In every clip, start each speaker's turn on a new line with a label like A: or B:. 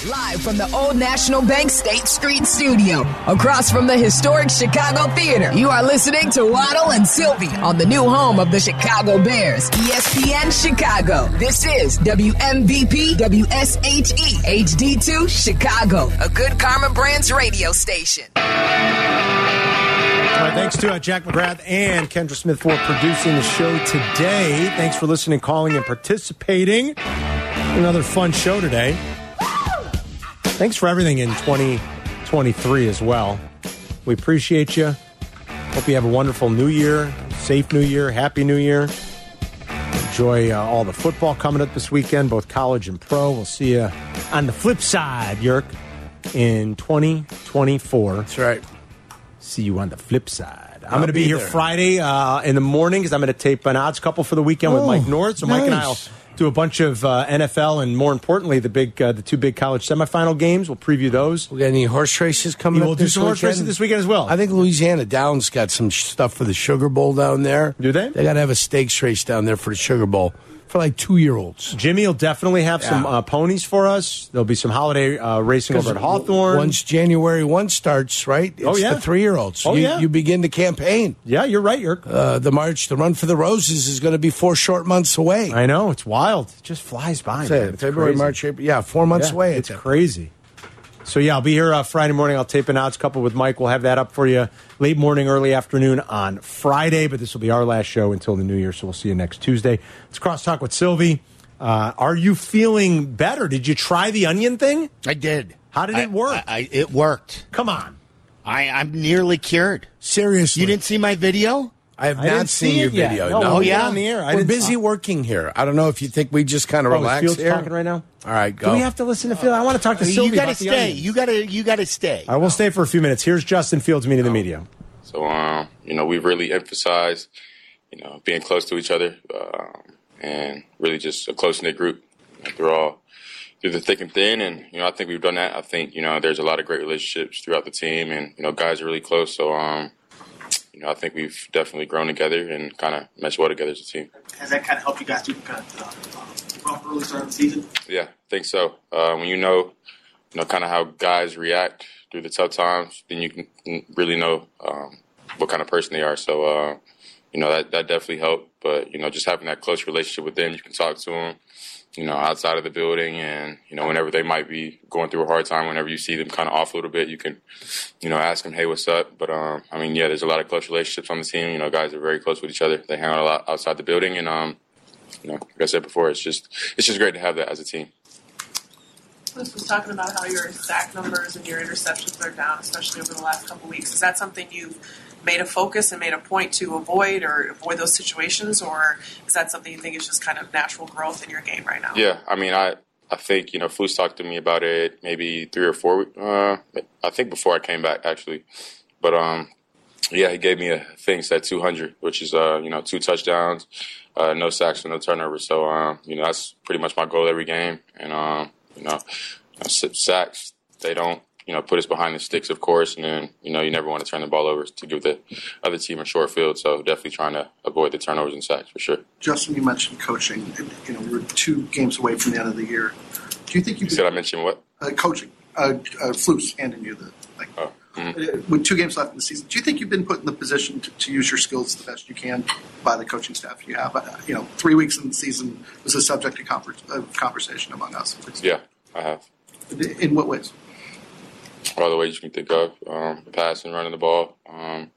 A: Live from the Old National Bank State Street Studio, across from the historic Chicago Theater, you are listening to Waddle and Silvy on the new home of the Chicago Bears, ESPN Chicago. This is WMVP WSHE HD2 Chicago, a good Karma Brands radio station.
B: All right, thanks to uh, Jack McGrath and Kendra Smith for producing the show today. Thanks for listening, calling, and participating. Another fun show today. Thanks for everything in 2023 as well. We appreciate you. Hope you have a wonderful new year, safe new year, happy new year. Enjoy uh, all the football coming up this weekend, both college and pro. We'll see you on the flip side, Yerk, in 2024.
C: That's right.
B: See you on the flip side. I'm going to be,
C: be
B: here
C: there.
B: Friday uh, in the morning because I'm going to tape an odds couple for the weekend with
C: Oh,
B: Mike North. So Mike and I will do a bunch of uh, NFL and more importantly the big uh, the two big college semifinal games. We'll preview those.
C: We got any horse races coming
B: Yeah,
C: up
B: we'll do
C: this
B: some horse
C: weekend?
B: races this weekend as well.
C: I think Louisiana Downs got some stuff for the Sugar Bowl down there.
B: Do they?
C: They got to have a stakes race down there for the Sugar Bowl for like two year olds.
B: Jimmy will definitely have some uh, ponies for us. There'll be some holiday uh, racing over at Hawthorne.
C: Once January 1 starts, right? It's
B: Oh, yeah.
C: the three year olds.
B: Oh,
C: you,
B: yeah.
C: you begin the campaign.
B: yeah, you're right. You're.
C: Uh, the March, the Run for the Roses is going to be four short months away.
B: I know it's wild. It just flies by.
C: Say
B: man.
C: it,
B: It's
C: February,
B: crazy.
C: March, April. Yeah, four months
B: Yeah,
C: away.
B: It's crazy. So yeah, I'll be here uh, Friday morning. I'll tape an odds couple with Mike. We'll have that up for you late morning, early afternoon on Friday. But this will be our last show until the new year. So we'll see you next Tuesday. Let's cross talk with Silvy. Uh, are you feeling better? Did you try the onion thing?
D: I did.
B: How did
D: I-
B: it work?
D: I, I, it worked.
B: Come on.
D: I, I'm nearly cured.
C: Seriously.
D: You didn't see my video?
C: I have
B: I didn't
C: not
B: see
C: seen your
B: yet.
C: video.
B: No,
C: No,
B: we're
D: yeah.
B: on the air. I
C: We're
B: didn't-
C: busy working here. I don't know if you think we just kind of
B: Oh, is
C: relax
B: Fields
C: here.
B: talking right now.
C: All right, go.
B: Do we have to listen to Phil? I want to talk to Silvy
D: you got to stay. You got to. You got to stay.
B: I will stay for a few minutes. Here's Justin Fields meeting the media.
E: So, um, you know, we've really emphasized, you know, being close to each other um, and really just a close knit group you know, through all through the thick and thin. And you know, I think we've done that. I think you know, there's a lot of great relationships throughout the team, and you know, guys are really close. So, um, you know, I think we've definitely grown together and kind of meshed well together as a team.
F: Has that kind of helped you guys through the kind of uh, rough early start of the season?
E: Yeah, I think so. Uh, when you know, you know, kind of how guys react through the tough times, then you can really know um, what kind of person they are. So, uh, you know, that that definitely helped. But you know, just having that close relationship with them, you can talk to them, you know, outside of the building, and you know, whenever they might be going through a hard time, whenever you see them kind of off a little bit, you can, you know, ask them, hey, what's up? But um, I mean, yeah, there's a lot of close relationships on the team. You know, guys are very close with each other. They hang out a lot outside the building, and um, you know, like I said before, it's just it's just great to have that as a team.
G: This was talking about how your sack numbers and your interceptions are down, especially over the last couple weeks. Is that something you've made a focus and made a point to avoid or avoid those situations, or is that something you think is just kind of natural growth in your game right now?
E: Yeah, I mean, I I think you know, Flus talked to me about it maybe three or four. Uh, I think before I came back actually, but um, yeah, he gave me a thing said 200, which is uh, you know, two touchdowns, uh, no sacks, and no turnovers. So um, you know, that's pretty much my goal every game, and um, you know, s- sacks they don't. You know, put us behind the sticks, of course, and then you know you never want to turn the ball over to give the other team a short field. So definitely trying to avoid the turnovers and sacks for sure.
F: Justin, you mentioned coaching. And, you know, we're two games away from the end of the year. Do you think you
E: You said I mentioned what?
F: uh, coaching? Uh, uh, Flus handing you the like
E: Oh, mhm.
F: uh, with two games left in the season. Do you think you've been put in the position to, to use your skills the best you can by the coaching staff you have? Uh, you know, three weeks in the season was a subject of, conver- of conversation among us.
E: Yeah, I have.
F: In what ways?
E: All the ways you can think of um, passing, running the ball, um,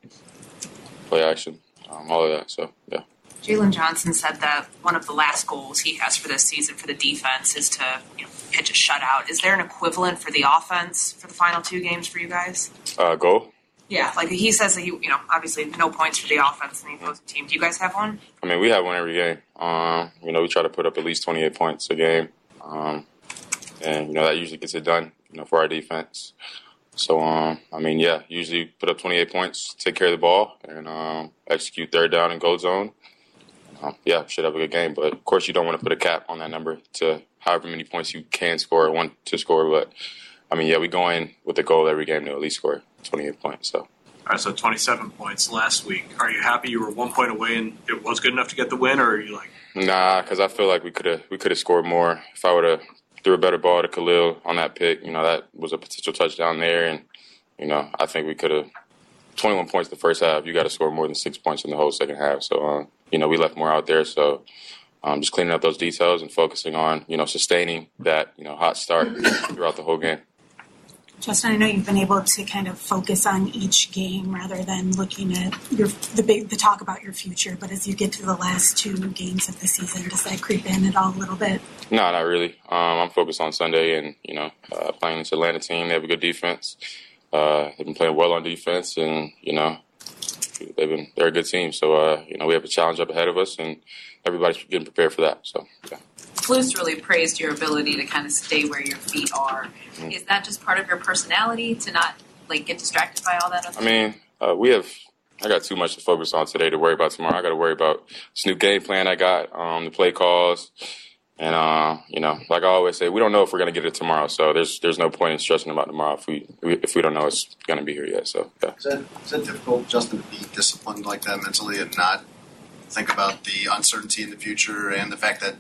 E: play action, um, all of that. So, yeah.
H: Jaylon Johnson said that one of the last goals he has for this season for the defense is to you know, pitch a shutout. Is there an equivalent for the offense for the final two games for you guys?
E: Uh, goal.
H: Yeah, like he says that he, you know, obviously no points for the offense in the opposing team. Do you guys have one?
E: I mean, we have one every game. Um, you know, we try to put up at least 28 points a game. Um, and, you know, that usually gets it done, you know, for our defense. So, um, I mean, yeah, usually put up 28 points, take care of the ball, and um, execute third down and goal zone. Um, yeah, should have a good game. But, of course, you don't want to put a cap on that number to however many points you can score or want to score. But, I mean, yeah, we go in with a goal every game to at least score 28 points. So,
I: All right, so 27 points last week. Are you happy you were one point away and it was good enough to get the win, or are you like,
E: Nah, because I feel like we could have we could have scored more. If I would have threw a better ball to Khalil on that pick. You know, that was a potential touchdown there, and you know, I think we could have 21 points the first half. You got to score more than six points in the whole second half. So, uh, you know, we left more out there. So, um, just cleaning up those details and focusing on you know sustaining that you know hot start throughout the whole game.
J: Justin, I know you've been able to kind of focus on each game rather than looking at your the big the talk about your future. But as you get to the last two games of the season, does that creep in at all a little bit?
E: No, not really. Um, I'm focused on Sunday and you know uh, playing this Atlanta team. They have a good defense. Uh, they've been playing well on defense, and you know they've been they're a good team. So uh, you know we have a challenge up ahead of us, and everybody's getting prepared for that. So yeah.
H: Flus really praised your ability to kind of stay where your feet are.
E: Mm-hmm.
H: Is that just part of your personality to not like get distracted by all that? Other
E: I mean, uh, we have. I got too much to focus on today to worry about tomorrow. I got to worry about this new game plan I got, um, the play calls, and uh, you know, like I always say, we don't know if we're gonna get it tomorrow. So there's there's no point in stressing about tomorrow if we if we don't know it's gonna be here yet. So yeah.
K: Is that, is that difficult, Justin, to be disciplined like that mentally and not think about the uncertainty in the future and the fact that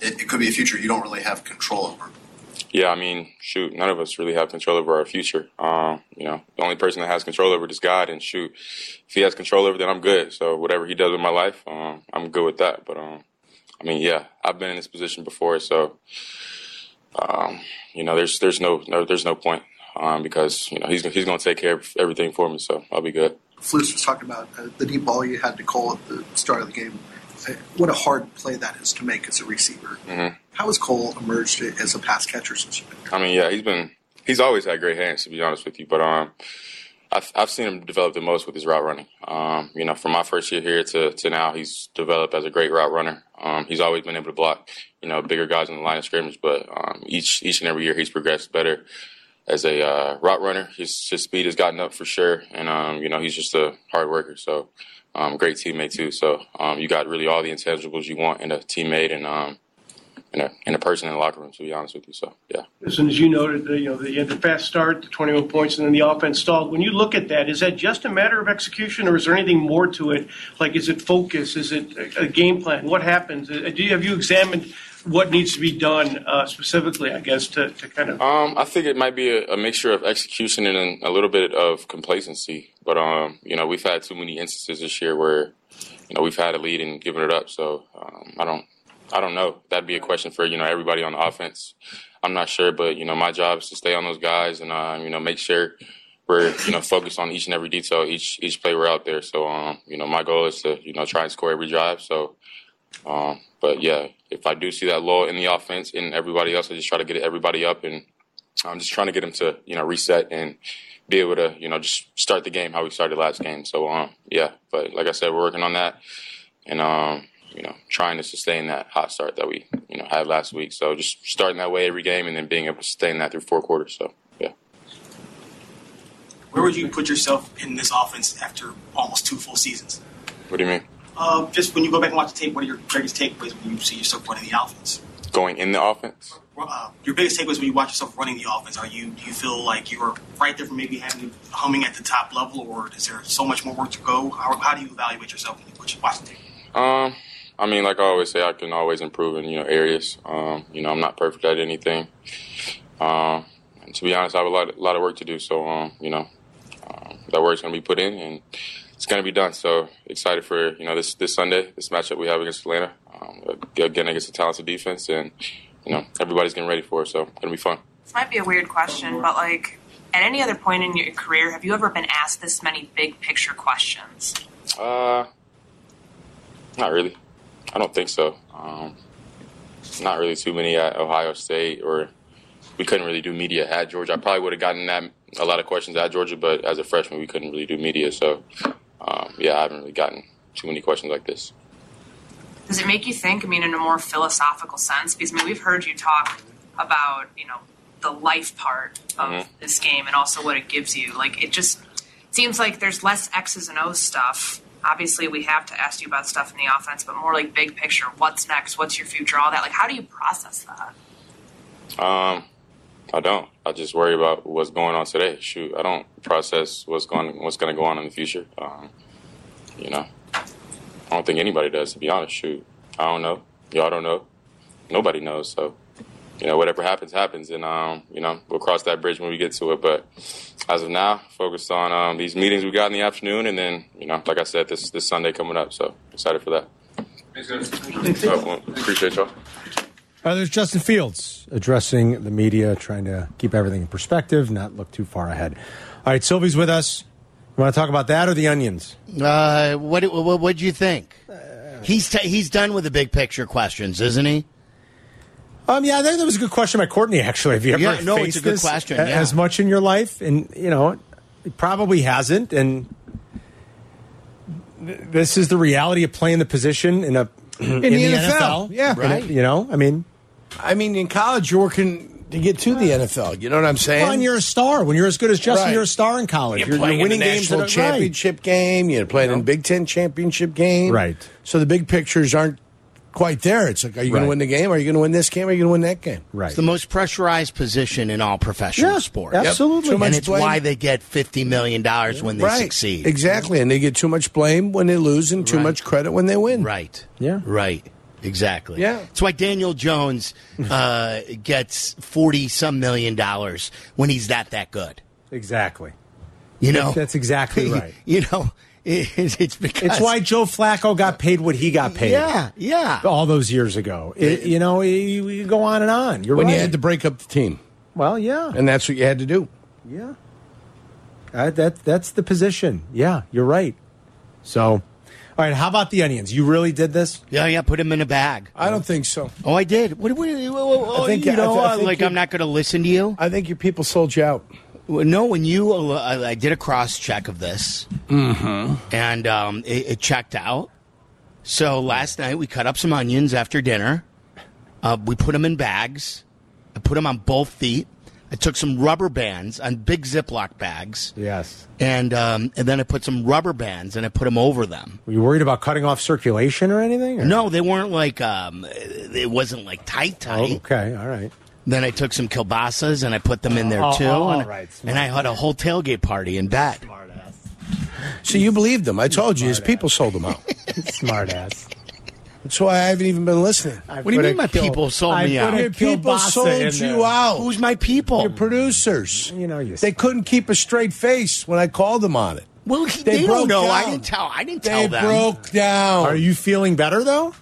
K: it, it could be a future you don't really have control over?
E: Yeah, I mean, shoot, none of us really have control over our future. Um, you know, the only person that has control over it is God, and shoot, if He has control over it, then I'm good. So whatever He does with my life, um, I'm good with that. But um, I mean, yeah, I've been in this position before, so um, you know, there's there's no, no there's no point um, because you know he's he's going to take care of everything for me, so I'll be good.
F: Flus was talking about uh, the deep ball you had to call at the start of the game. What a hard play that is to make as a receiver.
E: Mhm.
F: How has Cole emerged as a pass catcher since you've been
E: I mean, yeah, he's been he's always had great hands to be honest with you, but um, I've I've seen him develop the most with his route running. Um, you know, from my first year here to to now, he's developed as a great route runner. Um, he's always been able to block, you know, bigger guys in the line of scrimmage, but um, each each and every year he's progressed better as a uh, route runner. His his speed has gotten up for sure, and um, you know, he's just a hard worker. So. Um, great teammate too. So um, you got really all the intangibles you want in a teammate and um, in a in a person in the locker room. To be honest with you, so yeah.
L: As soon as you noted, the, you know, the, the fast start, the 21 points, and then the offense stalled. When you look at that, is that just a matter of execution, or is there anything more to it? Like, is it focus? Is it a, a game plan? What happens? Uh, Do you, have you examined what needs to be done uh, specifically? I guess to, to kind of.
E: Um, I think it might be a, a mixture of execution and a little bit of complacency. But um, you know, we've had too many instances this year where, you know, we've had a lead and given it up. So um, I don't, I don't know. That'd be a question for you know everybody on the offense. I'm not sure, but you know, my job is to stay on those guys and uh, you know make sure we're you know focused on each and every detail, each each play we're out there. So um, you know, my goal is to you know try and score every drive. So. Um, but yeah, if I do see that lull in the offense and everybody else, I just try to get everybody up and I'm just trying to get them to, you know, reset and be able to, you know, just start the game how we started last game. So, um, yeah, but like I said, we're working on that and, um, you know, trying to sustain that hot start that we, you know, had last week. So just starting that way every game and then being able to sustain that through four quarters. So, yeah.
M: Where would you put yourself in this offense after almost two full seasons?
E: What do you mean?
M: Uh, just when you go back and watch the tape, what are your greatest takeaways when you see yourself running the offense?
E: Going in the offense?
M: Uh, your biggest takeaways when you watch yourself running the offense, are you do you feel like you were right there from maybe having humming at the top level, or is there so much more work to go? How, how do you evaluate yourself when you watch, the tape?
E: Um, I mean, like I always say, I can always improve in you know areas. Um, you know, I'm not perfect at anything. Um, to be honest, I have a lot, a lot of work to do. So, um, you know, um, that work's going to be put in, and it's going to be done. So excited for you know this this Sunday, this matchup we have against Atlanta. Um, again against a talented defense, and you know everybody's getting ready for it. So it's to be fun.
H: This might be a weird question, but like, at any other point in your career, have you ever been asked this many big picture questions?
E: Uh, not really. I don't think so. Um, not really too many at Ohio State, or we couldn't really do media at Georgia. I probably would have gotten that a lot of questions at Georgia, but as a freshman, we couldn't really do media. So, um, yeah, I haven't really gotten too many questions like this.
H: Does it make you think? I mean, in a more philosophical sense, because I mean, we've heard you talk about you know the life part of
E: Mhm.
H: this game and also what it gives you. Like, it just seems like there's less X's and O's stuff. Obviously, we have to ask you about stuff in the offense, but more like big picture. What's next? What's your future? All that. Like, how do you process that?
E: Um, I don't. I just worry about what's going on today. Shoot, I don't process what's going what's going to go on in the future. Um, you know, I don't think anybody does. To be honest, shoot, I don't know. Y'all don't know. Nobody knows. So you know, whatever happens, happens, and um, you know, we'll cross that bridge when we get to it. But as of now, focused on um, these meetings we got in the afternoon, and then you know, like I said, this this Sunday coming up. So excited for that. Thanks, guys. well, appreciate y'all.
B: Uh, there's Justin Fields addressing the media, trying to keep everything in perspective, not look too far ahead. All right, Silvy's with us. You want to talk about that or the onions?
D: Uh, what what what'd you think? He's t- he's done with the big picture questions, isn't he?
B: Um, yeah, I think that was a good question by Courtney. Actually, have you ever
D: Yeah, no, it's
B: faced
D: a good
B: this
D: question, yeah.
B: as much in your life? And you know, it probably hasn't. And th- this is the reality of playing the position in a in,
C: the NFL, yeah.
B: In a- you know, I mean,
C: I mean, in college, you're working to get to the NFL. You know what I'm saying?
B: well, and you're a star. When you're as good as Justin,
C: Right.
B: you're a star in college.
C: You're, playing
B: winning
C: in the
B: games
C: national
B: at a- right.
C: championship game. You're playing in Big Ten championship game.
B: Right.
C: So the big pictures aren't quite there. It's like, are you going to win the game? Are you going to win this game? Are you going to win that game?
B: Right.
D: It's the most pressurized position in all professional
B: Yeah,
D: sports.
B: absolutely. Too
C: much
D: and it's
C: blame.
D: why they get fifty million dollars when they
C: right.
D: succeed.
C: Exactly. And they get too much blame when they lose and too
D: Right.
C: much credit when they win.
D: Right.
B: Yeah.
D: Right. Exactly.
C: Yeah.
D: That's why Daniel Jones uh, gets forty some million dollars when he's that that good.
B: Exactly.
D: You know.
B: That's exactly right.
D: you know. It, it's because
B: It's why Joe Flacco got paid what he got paid.
D: Yeah. Yeah.
B: all those years ago. It, you know, you, you go on and on. You're
C: When
B: right.
C: you had to break up the team.
B: well, yeah,
C: And that's what you had to do.
B: yeah. Uh, that that's the position. Yeah, you're right. So, all right. How about the onions? You really did this?
D: Yeah. Yeah. Put them in a bag.
C: I don't think so.
D: Oh, I did. What? what, what, what
C: I think-
D: you
C: I
D: know,
C: th- I think
D: like
C: you-
D: I'm not going to listen to you.
C: I think your people sold you out.
D: Well, No, when you, uh, I I did a cross check of this,
C: Mm-hmm.
D: and um, it, it checked out. So last night we cut up some onions after dinner. Uh, we put them in bags. I put them on both feet. I took some rubber bands on big Ziploc bags,
B: Yes.
D: and um, and then I put some rubber bands and I put them over them.
B: Were you worried about cutting off circulation or anything? or-
D: No, they weren't like um, it wasn't like tight
B: Oh,
D: tight.
B: okay. All right.
D: Then I took some kielbasa's and I put them in there
B: Oh,
D: too.
B: all
D: and,
B: right,
D: and I had a whole tailgate party in bed.
C: So you believed them. I told you his people sold them out.
B: Smart ass.
C: That's why I haven't even been listening.
D: What do you mean my people sold
B: I
D: me out?
B: a
C: Your people sold you
B: there.
C: out.
D: Who's my people?
C: Your producers.
B: You know, you.
C: They couldn't keep a straight face when I called them on it.
D: well,
C: They
D: they, don't
C: broke
D: know. I
C: down.
D: didn't tell. I didn't
C: They
D: tell them.
C: broke down.
B: Are you feeling better though?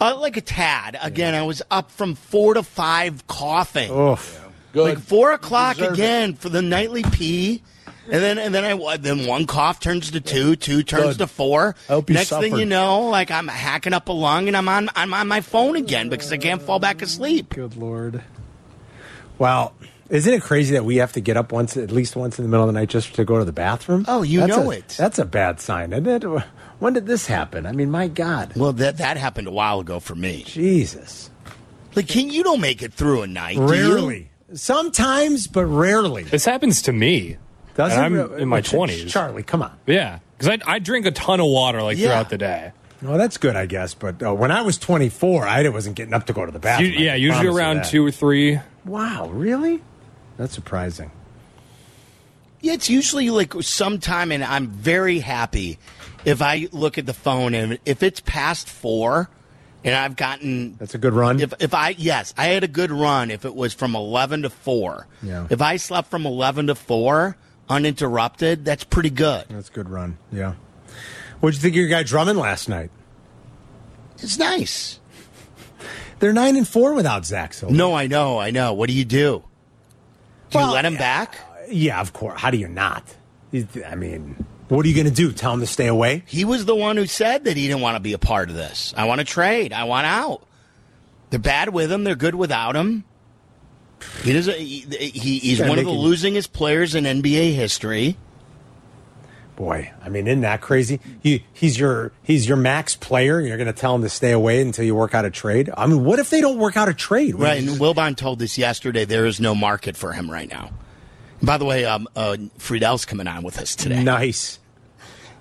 D: Uh, like a tad. Again, I was up from four to five coughing.
B: Oof.
C: good?
D: Like four o'clock
C: deserve
D: again for the nightly pee. And then, and then I, then one cough turns to two, two turns
C: Good.
D: to four.
C: I hope you
D: Next thing you know, like I'm hacking up a lung and I'm on, I'm on my phone again because I can't fall back asleep.
B: Good lord. Well, isn't it crazy that we have to get up once, at least once in the middle of the night, just to go to the bathroom?
D: Oh, you
B: That's
D: know
B: a-
D: it.
B: That's a bad sign, isn't it? When did this happen? I mean, my God,
D: Well, that that happened a while ago for me.
B: Jesus.
D: Like, can you don't make it through a night? do you?
B: Rarely, sometimes, but rarely.
N: This happens to me.
B: Does
N: And
B: it?
N: I'm
B: Re-
N: in my
B: Ch-
N: 20s.
B: Charlie, come on.
N: Yeah, because I, I drink a ton of water like
D: Yeah.
N: throughout the day.
B: Well, that's good, I guess. But uh, when I was 24, I wasn't getting up to go to the bathroom. I
N: yeah,
B: can
N: usually around two or three.
B: Wow, really? That's surprising.
D: Yeah, it's usually like sometime, and I'm very happy if I look at the phone and if it's past four, and I've gotten
B: That's a good run.
D: If if I yes, I had a good run. If it was from eleven to four,
B: Yeah.
D: If I slept from eleven to four uninterrupted, that's pretty good.
B: That's a good run. Yeah. What'd you think of your guy Drummond last night?
D: It's nice.
B: They're nine and four without Zach. So
D: No, I know, I know. What do you do? Do
B: Well,
D: you let him back?
B: yeah, of course. How do you not? I mean, what are you going to do? Tell him to stay away?
D: He was the one who said that he didn't want to be a part of this. I want to trade. I want out. They're bad with him. They're good without him. He doesn't. He, he, he's
B: Yeah,
D: one of the losingest players in NBA history.
B: Boy, I mean, isn't that crazy? He, he's your he's your max player. and You're going to tell him to stay away until you work out a trade. I mean, what if they don't work out a trade?
D: Right. And Wilbon told us yesterday there is no market for him right now. By the way, um, uh, Friedell's coming on with us today.
B: Nice.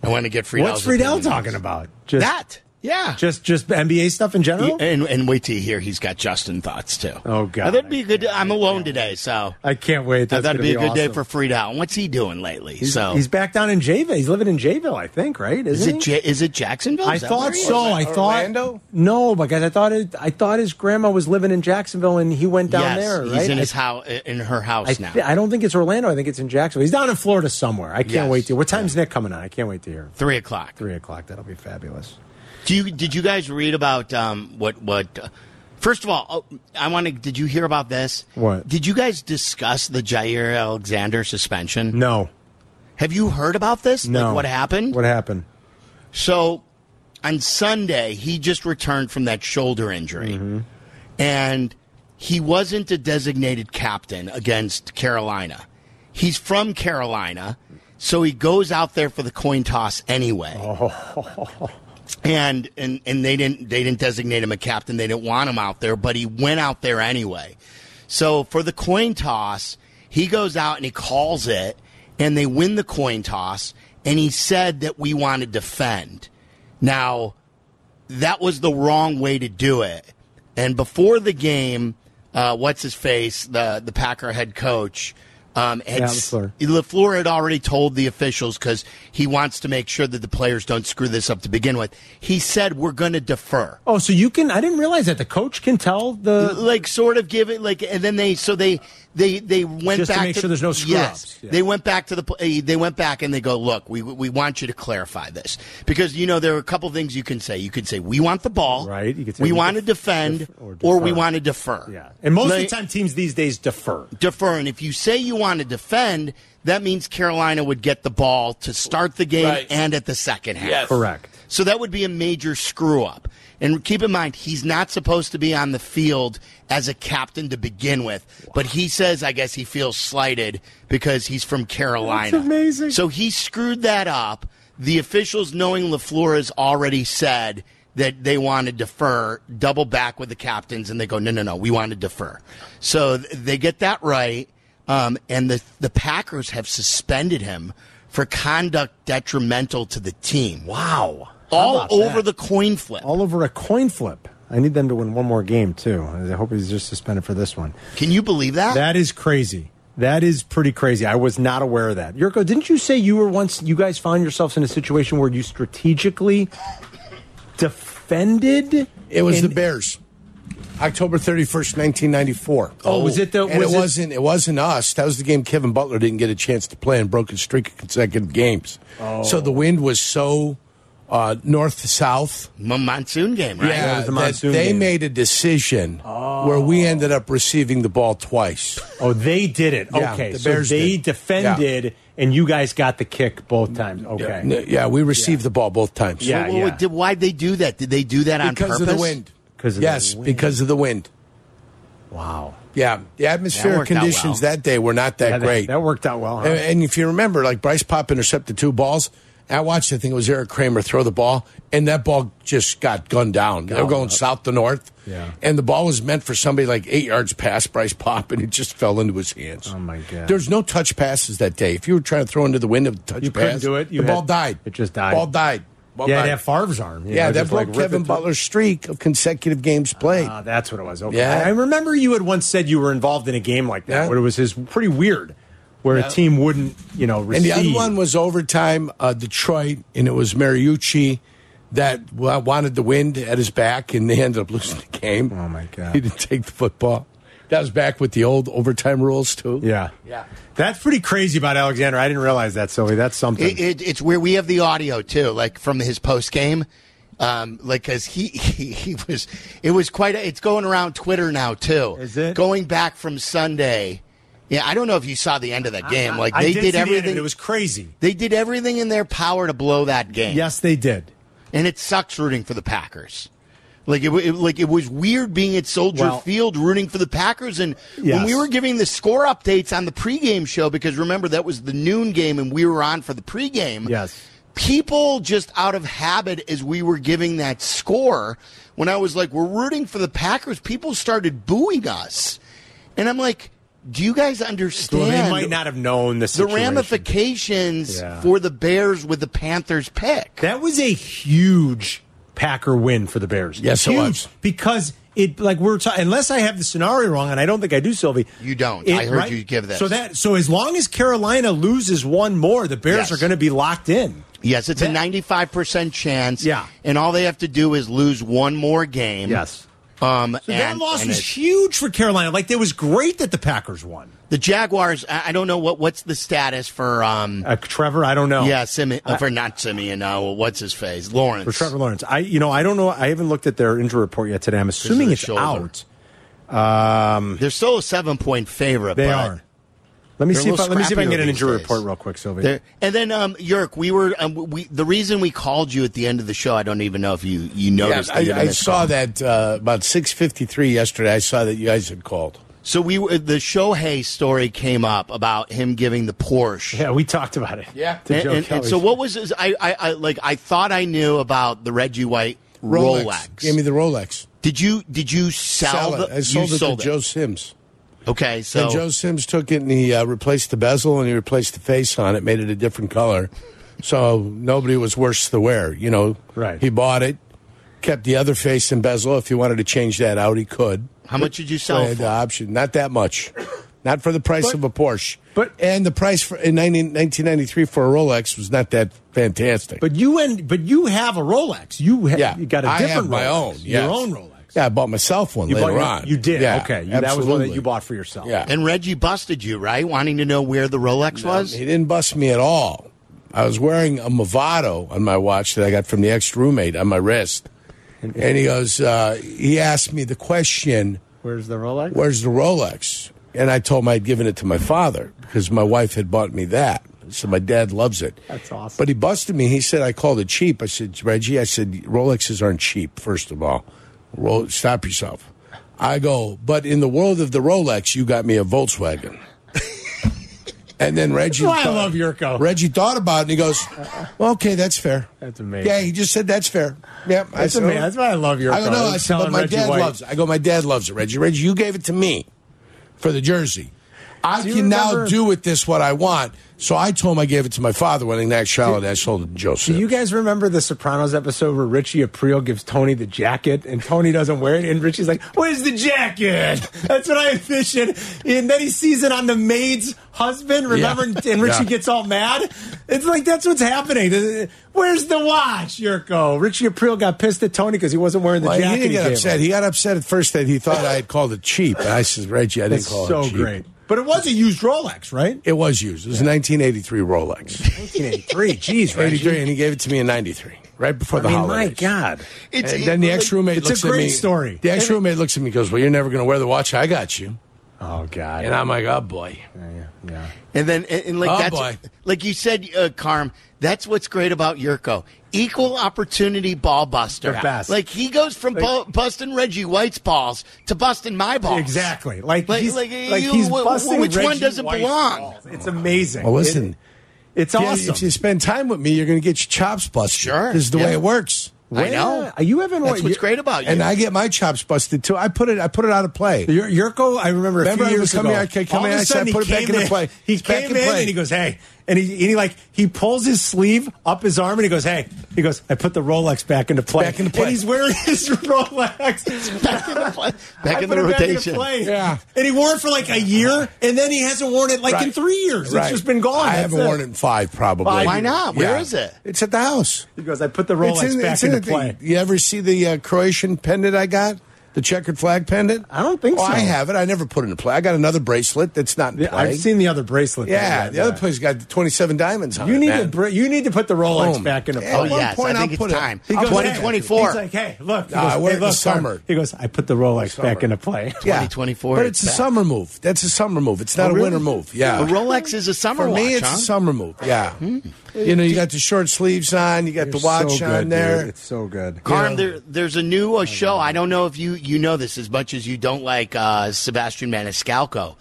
D: I want to get Friedell's
B: What's
D: Friedell
B: talking about? Just
D: that. Yeah.
B: Just just NBA stuff in general.
D: And, and wait till you hear he's got Justin thoughts too.
B: Oh God,
D: that'd be a good. I'm alone today, so
B: I can't wait.
D: I
B: That's
D: thought it'd
B: gonna
D: be a good day
B: for
D: for Freetown. What's he doing lately?
B: He's,
D: so
B: he's back down in Jayville. He's living in Jayville, I think. Right?
D: is
B: Isn't
D: it
B: he?
D: Ja- is it Jacksonville?
B: I
D: Is that
B: thought
D: where he is?
B: so. I thought
C: Orlando?
B: no, because I thought it, I thought his grandma was living in Jacksonville and he went down
D: yes,
B: there.
D: He's
B: right?
D: in his house, in her house
B: I,
D: now.
B: I don't think it's Orlando. I think it's in Jacksonville. He's down in Florida somewhere. I can't
D: Yes.
B: wait to. What time's Nick coming on? I can't wait to hear.
D: Three o'clock.
B: Three o'clock. That'll be fabulous.
D: Do you did you guys read about um, what what? Uh, first of all, oh, I want to. Did you hear about this?
B: What?
D: Did you guys discuss the Jaire Alexander suspension?
B: No.
D: Have you heard about this?
B: No.
D: Like what happened?
B: What happened?
D: So on Sunday, he just returned from that shoulder injury,
B: Mm-hmm.
D: and he wasn't a designated captain against Carolina. He's from Carolina, so he goes out there for the coin toss anyway. And, and and they didn't they didn't designate him a captain. They didn't want him out there, but he went out there anyway. So for the coin toss, he goes out and he calls it, and they win the coin toss. And he said that we want to defend. Now, that was the wrong way to do it. And before the game, uh, what's his face, the the Packer head coach, um, had,
B: Yeah, LaFleur.
D: LaFleur had already told the officials because he wants to make sure that the players don't screw this up to begin with. He said we're going to defer.
B: Oh, so you can? I didn't realize that the coach can tell the.
D: like sort of give it like and then they so they they they went
B: Just to
D: back
B: make sure there's no screw
D: yes,
B: ups. Yeah.
D: they went back to the pl- uh, they went back and they go look we we want you to clarify this because you know there are a couple things you can say you could say we want the ball
B: Right, you could say
D: we
B: we
D: want to defend
B: def- or
D: or, we want to defer
B: Yeah, and most
D: Like-
B: of the time teams these days defer.
D: defer. And if you say you want to defend, that means Carolina would get the ball to start the game
C: Right.
D: and at the second half.
C: Yes.
B: Correct.
D: So that would be a major screw up. And keep in mind, he's not supposed to be on the field as a captain to begin with. But he says, I guess he feels slighted because he's from Carolina.
B: That's amazing.
D: So he screwed that up. The officials, knowing LaFleur has already said that they want to defer, double back with the captains, and they go, no, no, no, we want to defer. So they get that right. Um, and the, the Packers have suspended him for conduct detrimental to the team.
B: Wow.
D: All over
B: that?
D: the coin flip.
B: All over a coin flip. I need them to win one more game too. I hope he's just suspended for this one.
D: Can you believe that?
B: That is crazy. That is pretty crazy. I was not aware of that. Jurko, didn't you say you were once? You guys found yourselves in a situation where you strategically defended.
C: It was
B: in-
C: the Bears. October 31st, 1994.
B: Oh, was it the-
C: And
B: was
C: it
B: it-
C: wasn't it wasn't us. That was the game Kevin Butler didn't get a chance to play and broke his streak of consecutive games.
B: Oh.
C: So the wind was so uh, north to south.
D: Monsoon game, right?
C: Yeah,
B: was the
C: that
B: monsoon
C: they
B: game.
C: made a decision where we ended up receiving the ball twice.
B: Oh, they did it.
C: Yeah,
B: okay,
C: the
B: so they
C: did.
B: defended, and you guys got the kick both times. Okay.
C: N- Yeah, we received the ball both times.
B: Yeah,
D: Well, well, did- why'd they do that? Did they do that on purpose?
C: because of the wind.
B: 'Cause of the
C: yes,
B: wind.
C: because of the wind.
B: Wow.
C: Yeah, the atmospheric
D: worked
C: conditions
D: well.
C: that day were not that
B: Yeah,
C: great.
B: That worked out well. Huh?
C: And, and if you remember, like Bryce Paup intercepted two balls. I watched, I think it was Erik Kramer throw the ball, and that ball just got gunned down. they were going
B: up.
C: south to north.
B: Yeah.
C: And the ball was meant for somebody like eight yards past Bryce Paup, and it just fell into his hands.
B: Oh, my God.
C: There's no touch passes that day. If you were trying to throw into the wind of touch
B: You
C: pass,
B: couldn't do it. You
C: the
B: had-
C: ball died.
B: it just died.
C: Ball died. Ball
B: yeah,
C: died.
B: that Favre's arm.
C: yeah,
B: know,
C: that broke
B: like,
C: Kevin. Butler's streak of consecutive games played.
B: Ah, that's what it was. Okay.
C: Yeah.
B: I remember you had once said you were involved in a game like that,
C: Yeah.
B: where it was his pretty weird, where
C: Yeah.
B: a team wouldn't, you know,
C: And the other one was overtime, uh, Detroit, and it was Mariucci that wanted the wind at his back, and they ended up losing the game.
B: Oh, my God.
C: He didn't take the football. That was back with the old overtime rules too.
B: Yeah.
C: Yeah.
B: That's pretty crazy about Alexander. I didn't realize that, Silvy. That's something.
D: It, it, it's where we have the audio too, like from his post game. Um, like, cause he, he, he was, it was quite, a, it's going around Twitter now too.
B: Is it?
D: Going back from Sunday. Yeah, I don't know if you saw the end of that game. Like
B: I
D: they
B: did,
D: did,
B: see the end of
D: everything.
B: It. it was crazy.
D: they did everything in their power to blow that game.
B: Yes, they did.
D: and it sucks rooting for the Packers. Like it, it like it was weird being at Soldier
B: Well-
D: Field rooting for the Packers, and when we were giving the score updates on the pregame show, because remember that was the noon game, and we were on for the pregame.
B: Yes.
D: people just out of habit as we were giving that score, when I was like, "We're rooting for the Packers," people started booing us, and I'm like, "Do you guys understand?"
B: Well, they might not have known the
D: the ramifications
B: Yeah.
D: for the Bears with the Panthers pick.
B: That was a huge Packer win for the Bears.
C: Yes, it
B: huge
C: was.
B: because it like we're talking. Unless I have the scenario wrong, and I don't think I do, Silvy.
D: You don't.
B: It-
D: I heard
B: right?
D: you give that.
B: So that so as long as Carolina loses one more, the Bears
D: Yes.
B: are going to be locked in.
D: Yes, it's a 95% chance.
B: Yeah.
D: And all they have to do is lose one more game.
B: Yes.
D: Um,
B: So that loss
D: and
B: was huge for Carolina. Like it was great that the Packers won.
D: The Jaguars, I I don't know what what's the status for um
B: Uh, Trevor, I don't know.
D: Yeah, Simeon, for not Simeon, uh, what's his face? Lawrence.
B: For Trevor Lawrence, I you know I don't know. I haven't looked at their injury report yet today. I'm assuming it's
D: shoulder.
B: out. Um,
D: They're still a seven point favorite.
B: they
D: but
B: are. Let me
D: they're
B: see if I, let me see if I can get an injury
D: days.
B: report real quick, Sylvia.
D: They're- And then um Yerk, we were um, we the reason we called you at the end of the show. I don't even know if you you
C: Yeah,
D: noticed. that
C: I, I saw
D: call.
C: that uh, about six fifty three yesterday. I saw that you guys had called.
D: So we the Shohei story came up about him giving the Porsche.
B: Yeah, we talked about it.
C: Yeah.
D: And, and- and so what was his, I, I I like I thought I knew about the Reggie White Rolex.
C: Gave me the Rolex.
D: Did you did you sell,
C: Sell
D: the
C: it. I sold it
D: sold
C: to Joe Sims.
D: Okay, so
C: and Joe Sims took it and he uh, replaced the bezel and he replaced the face on it, made it a different color. So nobody was worse to wear. You know,
B: Right.
C: He bought it, kept the other face and bezel. If he wanted to change that out, he could.
D: how much did you sell?
C: he had
D: for?
C: the option. Not that much. Not for the price
B: But-
C: of a Porsche.
B: but-
C: and the price for in 19, 1993 for a Rolex was not that fantastic.
B: but you and but you have a Rolex. You ha-
C: yeah,
B: you got a different
C: have my own. yes.
B: Your own Rolex.
C: Yeah, I bought myself one
B: You
C: later
B: bought your-
C: on.
B: You did.
C: Yeah,
B: okay. You- that was one that
C: absolutely.
B: you bought for yourself.
C: Yeah.
D: And Reggie busted you, right? Wanting to know where the Rolex was.
C: He didn't bust me at all. I was wearing a Movado on my watch that I got from the ex roommate on my wrist. And he goes, uh, he asked me the question,
B: Where's the Rolex?
C: Where's the Rolex? And I told him I'd given it to my father because my wife had bought me that. So my dad loves it.
B: That's awesome.
C: But he busted me. He said I called it cheap. I said, Reggie, I said, Rolexes aren't cheap, first of all. Ro- stop yourself. I go, but in the world of the Rolex, you got me a Volkswagen. and then Reggie.
B: Why I
C: thought-
B: love Jurko.
C: Reggie thought about it and he goes, well, okay, that's fair.
B: That's amazing.
C: Yeah, he just said that's fair. Yeah, I
B: That's
C: said,
B: amazing. That's why I love Jurko.
C: I go, no, I
B: was
C: said, but my
B: Reggie
C: dad
B: White.
C: loves it. I go, my dad loves it, Reggie. Reggie, you gave it to me for the jersey. I can now do with this what I want. So I told him I gave it to my father when in that Charlotte I sold it to
B: Do
C: Joseph.
B: you guys remember the Sopranos episode where Richie Aprile gives Tony the jacket and Tony doesn't wear it? And Richie's like, Where's the jacket? That's what I envisioned. And then he sees it on the maid's husband, remember?
C: Yeah.
B: And Richie
C: Yeah.
B: gets all mad. It's like, that's what's happening. Where's the watch, Jurko? Richie Aprile got pissed at Tony because he wasn't wearing the
C: Well,
B: jacket.
C: he didn't get
B: gave
C: upset.
B: him.
C: He got upset at first that he thought I had called it cheap. And I said, Reggie, I didn't
B: That's
C: call
B: so
C: it cheap.
B: So great. But it was a used Rolex, right?
C: It was used. It was a 1983 Rolex.
B: 1983. Jeez,
C: 83,
B: Reggie.
C: and he gave it to me in 93, right before the
B: I mean, my. God.
D: It's,
C: And then the ex roommate
B: it's a
C: looks at
B: great
C: me.
B: story.
C: The ex roommate looks at me and goes, Well, you're never going to wear the watch. I got you.
B: Oh, God.
C: And I'm like, Oh, boy.
B: Yeah. yeah.
D: And then, and, and like
C: Oh,
D: that's
C: boy.
D: like you said, uh, Carm. That's what's great about Jurko. Equal opportunity ball buster.
B: Best.
D: Like he goes from bu- busting Reggie White's balls to busting my balls.
B: Exactly. Like,
D: Like-
B: he's
D: like,
B: like,
D: you-
B: he's
D: wh-
B: busting
D: which one
B: Reggie
D: doesn't
B: White's
D: belong?
B: balls. It's amazing.
C: Well, listen.
B: It- it's
C: If you-
B: awesome.
C: If you spend time with me, you're going to get your chops busted.
D: Sure,
C: This is the
D: yeah.
C: way it works.
D: I know.
B: Yeah, you haven't.
D: That's what's great about you.
C: And I get my chops busted too. I put it. I put it out of play.
B: Jurko, I remember a
C: Remember
B: few
C: I was coming-
B: ago.
C: I came
B: all
C: in,
B: of a
C: I said,
B: sudden,
C: put it back
B: came
C: into
B: in-
C: play.
B: He
C: It's
B: came
C: in
B: in and he goes, "Hey," and he, and he like he pulls his sleeve up his arm and he goes, "Hey," he goes, "I put the Rolex back into play."
C: Back into play.
B: And he's wearing his Rolex
D: back in the, play, back
B: I
D: in the
B: into
D: rotation.
B: play.
C: Yeah.
B: and he wore it for like a year, and then he hasn't worn it like in three years.
C: Right.
B: It's just been gone.
C: I
B: That's
C: haven't worn it in five, probably.
B: Five
D: Why not? Where
C: Where
D: is
C: is
D: it?
C: It's at the house.
B: He goes, "I put the Rolex
C: in-
B: back
C: it's in
B: into
C: the
B: play."
C: thing. You ever see the uh, Croatian pendant I got? The checkered flag pendant?
B: I don't think
C: oh,
B: so.
C: I have it. I never put it in play. I got another bracelet that's not in
B: Yeah,
C: play.
B: I've seen the other bracelet.
C: Yeah,
B: thing,
C: the other uh, place got 27 diamonds on it.
B: You
C: it,
B: need
C: man.
B: to br- you need to put the Rolex
C: Boom.
B: back into play.
C: Yeah,
D: Oh
C: At one
D: yes,
C: point,
D: I think
C: I'll
D: it's
C: put it-
D: time.
C: He goes,
D: 2024.
B: He's like, hey, look. He
C: ah,
B: goes,
C: I wear
B: hey,
C: it the
B: look, Carm.
C: summer.
B: He goes, I put the Rolex
C: Summer.
B: back into play.
D: 2024,
C: But
D: it's
C: it's a summer move. That's a summer move. It's not
D: Oh,
C: a winter move. Yeah.
D: A Rolex is a summer
C: For me, it's
D: huh?
C: a summer move. Yeah. Hmm. You know, you got the short sleeves on. You got the watch on there.
B: It's so good.
D: Carm, there, there's a new uh, show. I don't know if you you know this as much as you don't like uh, Sebastian Maniscalco.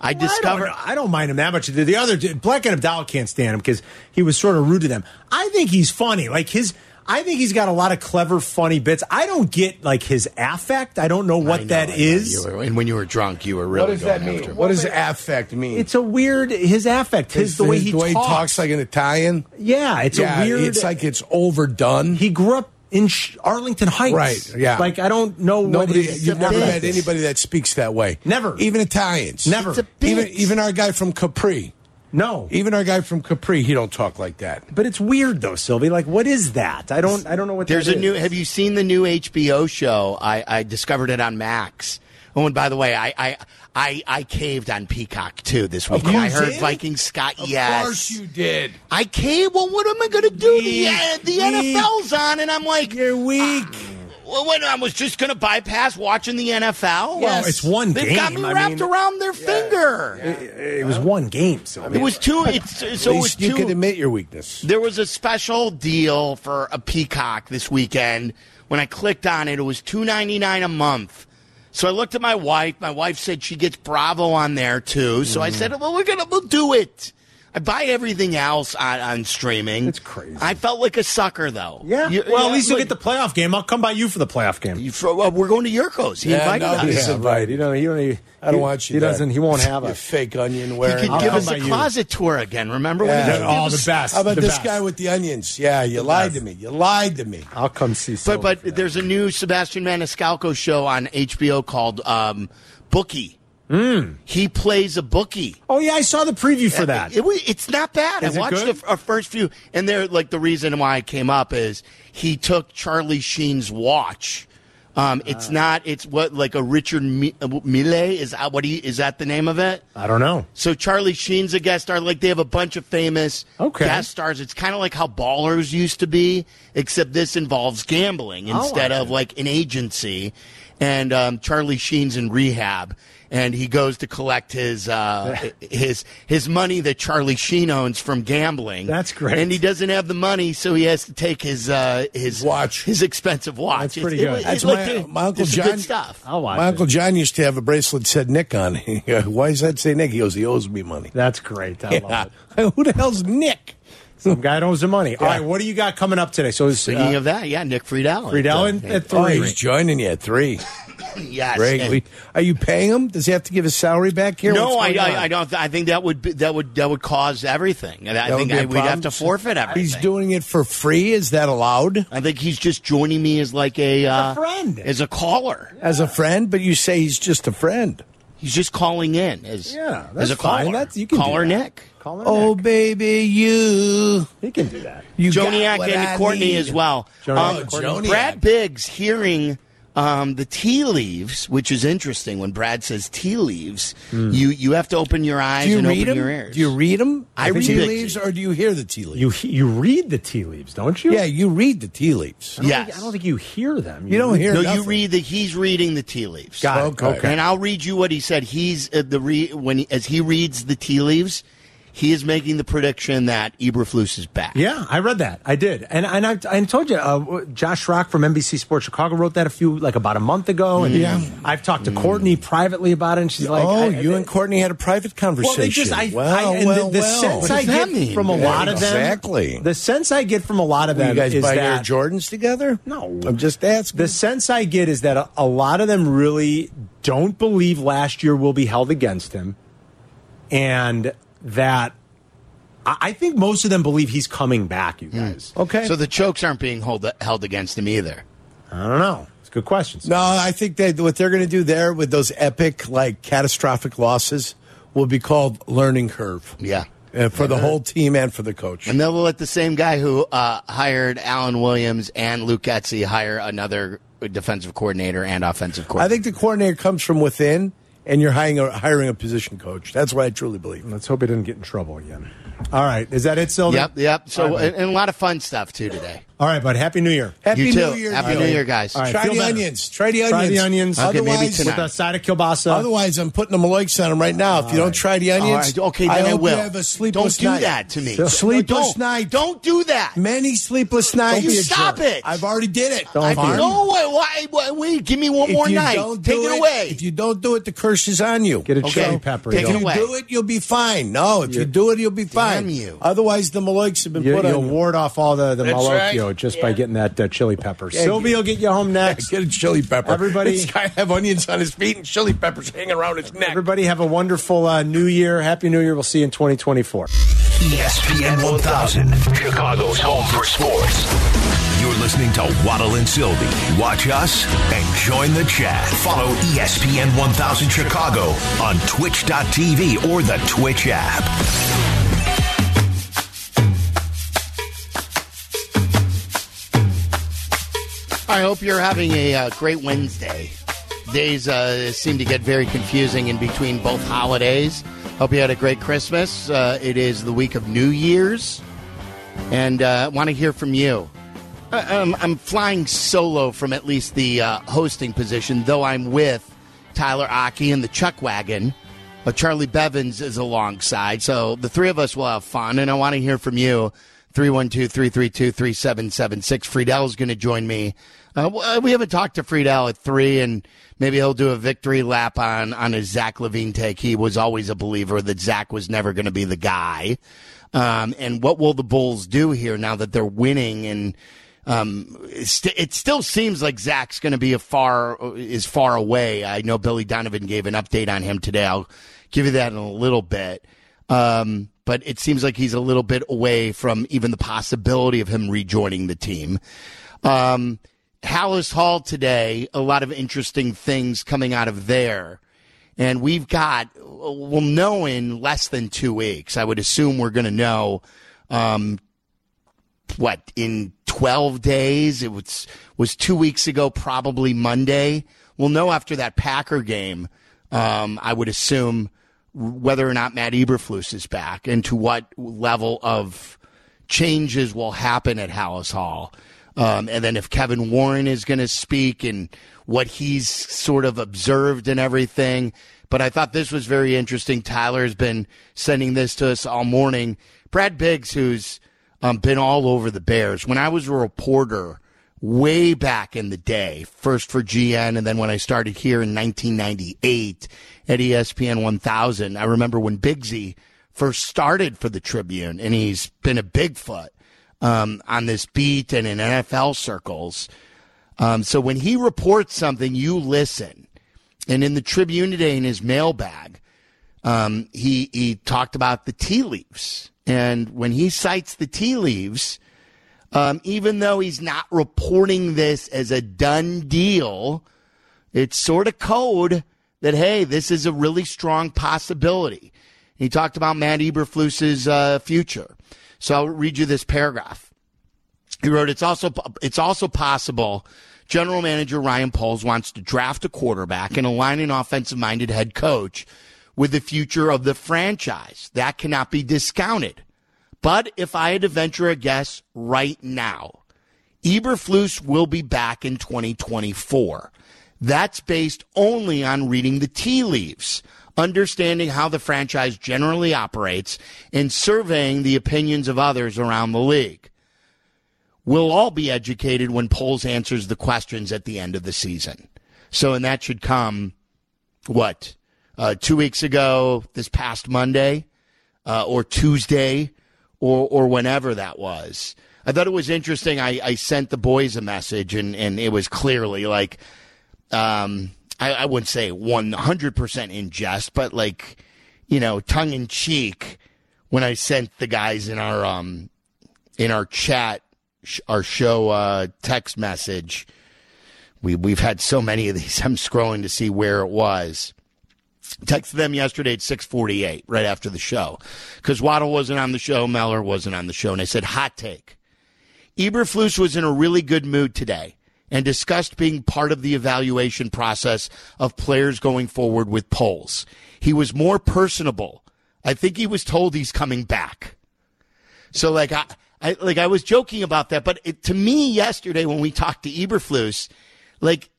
D: I discovered.
B: I don't, I don't mind him that much. The, the other Black and Abdallah can't stand him because he was sort of rude to them. I think he's funny. Like his, I think he's got a lot of clever, funny bits. I don't get like his affect. I don't know what
D: I know,
B: that
D: I know.
B: is.
D: You were- and when you were drunk, you were really
C: What does that
D: going
C: mean?
D: after.
C: What does affect mean?
B: It's a weird his affect. His, the way he
C: the way
B: talks.
C: he talks like an Italian.
B: Yeah, it's
C: yeah,
B: a weird.
C: It's like it's overdone.
B: he grew up in Arlington Heights.
C: Right, yeah.
B: Like I don't know
C: Nobody,
B: what it is
C: you've never
B: about
C: met anybody that speaks that way.
B: Never.
C: Even Italians.
B: Never.
C: Even even our guy from Capri.
B: No.
C: Even our guy from Capri, he don't talk like that.
B: But it's weird though, Sylvie. Like, what is that? I don't. I don't know what.
D: There's
B: that
D: a new. Have you seen the new HBO show? I, I discovered it on Max. Oh, and by the way, I I I, I caved on Peacock too this week.
C: you
D: I heard
C: did?
D: Viking Scott.
C: Of
D: yes, of
C: course you did.
D: I caved. Well, what am I going to do? The, uh, the. NFL's on, and I'm like,
C: You're weak.
D: Well, what, I was just going to bypass watching the NFL.
B: Well, it's one game.
D: They've got me
B: I
D: wrapped
B: mean-
D: around their finger.
B: It, it was one game, Silvy.
D: It was two. It's so
C: At
D: it was
C: least you
D: two.
C: can admit your weakness.
D: There was a special deal for a Peacock this weekend. When I clicked on it, it was two ninety nine a month. So I looked at my wife. My wife said she gets Bravo on there too. So I
B: Mm.
D: said, "Well, we're gonna we'll do it." I buy everything else on, on streaming.
B: It's crazy.
D: I felt like a sucker though.
B: Yeah.
D: You-
B: well,
D: yeah,
B: at least you'll get the playoff game. I'll come by you for the playoff game.
D: You, for, well, we're going to Jurko's. He
C: Yeah,
D: invited
C: no,
D: us.
C: he's
B: Yeah,
C: invited.
B: right. You know, he don't. He,
C: I don't
B: he-
C: want you.
B: He
C: there.
B: doesn't. He won't have a
C: fake onion
D: He could give us
B: by
D: a
B: you.
D: closet tour again. Remember?
C: Yeah.
D: When he
B: Oh,
D: gave
B: the best.
C: How about
B: the
C: this
B: best.
C: guy with the onions? Yeah, you lied to me. You lied to me.
B: I'll come see.
D: But but there's a new Sebastian Maniscalco show on HBO called um, Bookie.
B: Hmm.
D: He plays a bookie.
B: Oh yeah, I saw the preview for that.
D: It, wa- it's not bad.
B: Is
D: I
B: it
D: watched
B: good?
D: the f- uh, first few, and they're like the reason why I came up is he took Charlie Sheen's watch. Um, it's
B: Ah.
D: not. It's what like a Richard Mi- uh, Mille is that what he is that the name of it?
B: I don't know.
D: So Charlie Sheen's a guest star. Like they have a bunch of famous
B: Okay.
D: guest stars. It's kind of like how Ballers used to be, except this involves gambling
B: Oh,
D: instead
B: I
D: of like an agency. And um, Charlie Sheen's in rehab, and he goes to collect his uh, his his money that Charlie Sheen owns from gambling.
B: That's great.
D: And he doesn't have the money, so he has to take his uh, his
C: Watch.
D: his expensive watch.
B: That's pretty
D: It's-
B: good.
D: it-
C: That's
D: it's like
C: my,
D: the-
C: my uncle John.
D: Good stuff.
B: I'll watch
C: My
B: it.
C: uncle John used to have a bracelet that said Nick on it. Why does that say Nick? He goes, he owes me money.
B: That's great. I love
C: Yeah.
B: it.
C: Who the hell's Nick?
B: Some guy owes the money. All right, what do you got coming up today? So,
D: Speaking
B: uh,
D: of that, yeah, Nick Friedell.
B: Friedell
D: at, uh,
B: at
C: Oh,
B: three.
C: he's joining you at three.
D: yes.
C: We- Are you paying him? Does he have to give his salary back here?
D: No, I. I, I don't. I think that would be, that would that would cause everything. And I
C: That
D: think
C: a
D: I, we'd have to forfeit everything.
C: He's doing it for free. Is that allowed?
D: I think he's just joining me as like a, uh,
B: friend.
D: as a caller.
C: As a friend, but you say he's just a friend.
D: He's just calling in as
B: Yeah,
D: as
B: that's
D: a caller.
B: fine. That's- you can
D: caller
B: that.
D: Nick.
B: Call
C: Oh,
B: Nick.
C: baby, you.
B: he can do that.
C: You
D: Joniak and Courtney
C: need.
D: as well.
B: Joniak
D: Um,
B: Courtney.
C: Joniak.
D: Brad Biggs hearing um, the tea leaves, which is interesting. When Brad says tea leaves, you you have to open your eyes
C: you
D: and
C: read
D: open
C: them?
D: your ears.
C: Do you read them?
D: I
C: the
D: read
C: tea leaves, or do you hear the tea leaves?
B: You you read the tea leaves, don't you?
C: yeah, you read the tea leaves.
B: I don't
D: Yes.
B: think- I don't think you hear them.
C: You don't hear
D: no,
C: nothing.
D: you read the. He's reading the tea leaves.
B: Got it.
C: Okay.
B: Okay.
D: And I'll read you what he said. He's uh, the re, when he, as he reads the tea leaves, he is making the prediction that Eberflus is back.
B: Yeah, I read that. I did, and and I, I told you, uh, Josh Schrock from NBC Sports Chicago wrote that a few like about a month ago, and
C: Yeah.
B: I've talked to Courtney privately about it, and she's like,
C: oh,
B: I-
C: you and Courtney had a private conversation.
B: Well, they just I,
C: well,
B: I and
C: well,
B: the, the
C: well.
B: sense
D: What
B: I get
D: mean?
B: from a
C: Yeah,
B: lot of them,
C: exactly.
B: The sense I get from a lot of
C: Will
B: them
C: you guys
B: is
C: buy
B: that
C: Air Jordans together?
B: No.
C: I'm just asking.
B: the sense I get is that a, a lot of them really don't believe last year will be held against him, and that I, I think most of them believe he's coming back. You guys,
C: okay.
D: So the chokes aren't being hold, held against him either.
B: I don't know. It's a good question.
C: no, I think that what they're going to do there with those epic, like catastrophic losses will be called learning curve.
D: Yeah.
C: Uh, for the whole team and for the coach.
D: And they'll let the same guy who uh, hired Alan Williams and Luke Getsy hire another defensive coordinator and offensive coordinator.
C: I think the coordinator comes from within, and you're hiring a, hiring a position coach. That's what I truly believe.
B: Let's hope he doesn't get in trouble again. All right, is that it, Sylvia?
D: Yep, yep. So,
B: All right,
D: and, and a lot of fun stuff too today.
B: All right, bud. Happy New Year.
C: Happy
D: You too.
C: New Year,
D: Happy New Year, guys.
B: All right,
C: Try
B: feel
C: the
B: better.
C: onions. Try the onions.
B: Try the onions.
D: Okay, maybe
C: Otherwise,
D: tonight.
B: with a side of kielbasa.
C: otherwise, I'm putting the Maloiks on them right now. If you don't try the onions,
D: right, okay, then I,
C: hope
D: will.
C: You have a sleepless
D: Don't do
C: night.
D: that to me.
B: So-
C: Sleepless
D: don't,
C: night.
D: Don't do that.
C: Many sleepless nights.
D: You stop it.
C: I've already did it.
B: Don't
C: I've
B: do it.
C: already-
D: No, wait, why, why, wait, give me one
C: If
D: more
C: you
D: night.
C: don't
D: Take
C: do
D: it away.
C: If you don't do it, the curse is on you.
B: Get a
D: Okay.
B: chili pepper.
C: If
B: you
D: it
C: you
D: away.
C: do it, you'll be fine. No, if you do it, you'll be fine.
D: you.
C: Otherwise, the Maloiks have been put
B: will
C: on You'll
B: ward off all the, the
C: That's
B: malocchio
C: right.
B: just by getting that uh, chili pepper.
C: Yeah,
B: Sylvia will get you home next.
C: Get a chili pepper.
B: Everybody-
C: this guy have onions on his feet and chili peppers hanging around his neck.
B: Everybody have a wonderful uh, New Year. Happy New Year. We'll see you in 2024.
O: ESPN 1000, Chicago's home for sports. You're listening to Waddle and Silvy. Watch us and join the chat. Follow ESPN 1000 Chicago on twitch.tv or the Twitch app.
D: I hope you're having a uh, great Wednesday. Days uh, seem to get very confusing in between both holidays. Hope you had a great Christmas. Uh, it is the week of New Year's, and uh, want to hear from you. I, I'm, I'm flying solo from at least the uh, hosting position, though I'm with Tyler Aki and the Chuck Wagon. Uh, Charlie Bevins is alongside, so the three of us will have fun, and I want to hear from you. 312 332 3776. Friedell's going to join me. Uh, uh, we haven't talked to Friedell at three, and maybe he'll do a victory lap on, on his Zach LaVine take. He was always a believer that Zach was never going to be the guy. Um, and what will the Bulls do here now that they're winning? And um, it still seems like Zach's going to be a far is far away. I know Billy Donovan gave an update on him today. I'll give you that in a little bit. Um, but it seems like he's a little bit away from even the possibility of him rejoining the team. Um, Halas Hall today, a lot of interesting things coming out of there. And we've got, we'll know in less than two weeks. I would assume we're going to know, um, what, in 12 days? It was, was two weeks ago, probably Monday. We'll know after that Packer game, um, I would assume whether or not Matt Eberflus is back and to what level of changes will happen at Halas Hall. Um, and then if Kevin Warren is going to speak and what he's sort of observed and everything. But I thought this was very interesting. Tyler has been sending this to us all morning. Brad Biggs, who's um, been all over the Bears. When I was a reporter way back in the day, first for GN, and then when I started here in 1998 at ESPN 1000, I remember when Biggsy first started for the Tribune, and he's been a Bigfoot um, on this beat and in NFL circles. Um, so when he reports something, you listen. And in the Tribune today, in his mailbag, um, he he talked about the tea leaves, and when he cites the tea leaves, um, even though he's not reporting this as a done deal, it's sort of code that hey, this is a really strong possibility. He talked about Matt Eberflus's uh, future. So I'll read you this paragraph. He wrote, "It's also it's also possible." General Manager Ryan Poles wants to draft a quarterback and align an offensive minded head coach with the future of the franchise. That cannot be discounted. But if I had to venture a guess right now, Eberflus will be back in 2024. That's based only on reading the tea leaves, understanding how the franchise generally operates, and surveying the opinions of others around the league. We'll all be educated when Poles answers the questions at the end of the season. So, and that should come, what, uh, two weeks ago, this past Monday, uh, or Tuesday, or, or whenever that was. I thought it was interesting. I, I sent the boys a message, and, and it was clearly like, um, I, I wouldn't say 100% in jest, but like, you know, tongue in cheek when I sent the guys in our, um, in our chat sh- our show uh, text message. We we've had so many of these. I'm scrolling to see where it was. Texted them yesterday at 6:48, right after the show, because Waddle wasn't on the show, Meller wasn't on the show, and I said, "Hot take: Eberflus was in a really good mood today." And discussed being part of the evaluation process of players going forward with Poles. He was more personable. I think he was told he's coming back. So, like, I, I like I was joking about that, but it, to me yesterday when we talked to Eberflus, like,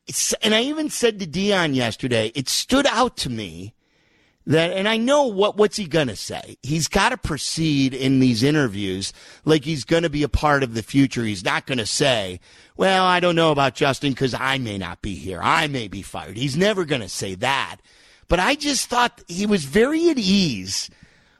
D: and I even said to Dion yesterday, it stood out to me that, and I know what what's he gonna say? He's got to proceed in these interviews like he's gonna be a part of the future. He's not gonna say, "Well, I don't know about Justin because I may not be here. I may be fired." He's never gonna say that. But I just thought he was very at ease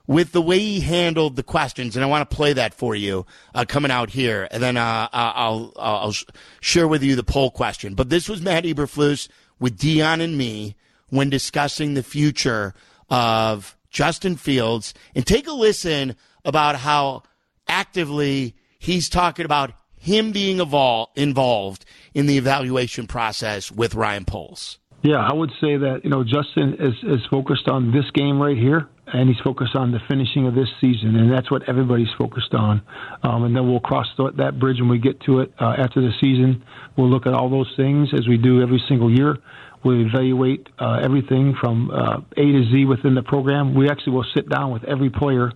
D: with the way he handled the questions, and I want to play that for you uh, coming out here, and then uh, I'll, I'll I'll share with you the poll question. But this was Matt Eberflus with Dion and me when discussing the future of Justin Fields, and take a listen about how actively he's talking about him being evol- involved in the evaluation process with Ryan Poles?
P: Yeah, I would say that you know Justin is is focused on this game right here, and he's focused on the finishing of this season, and that's what everybody's focused on. Um, and then we'll cross th- that bridge when we get to it uh, after the season. We'll look at all those things as we do every single year. We'll evaluate uh, everything from uh, A to Z within the program. We actually will sit down with every player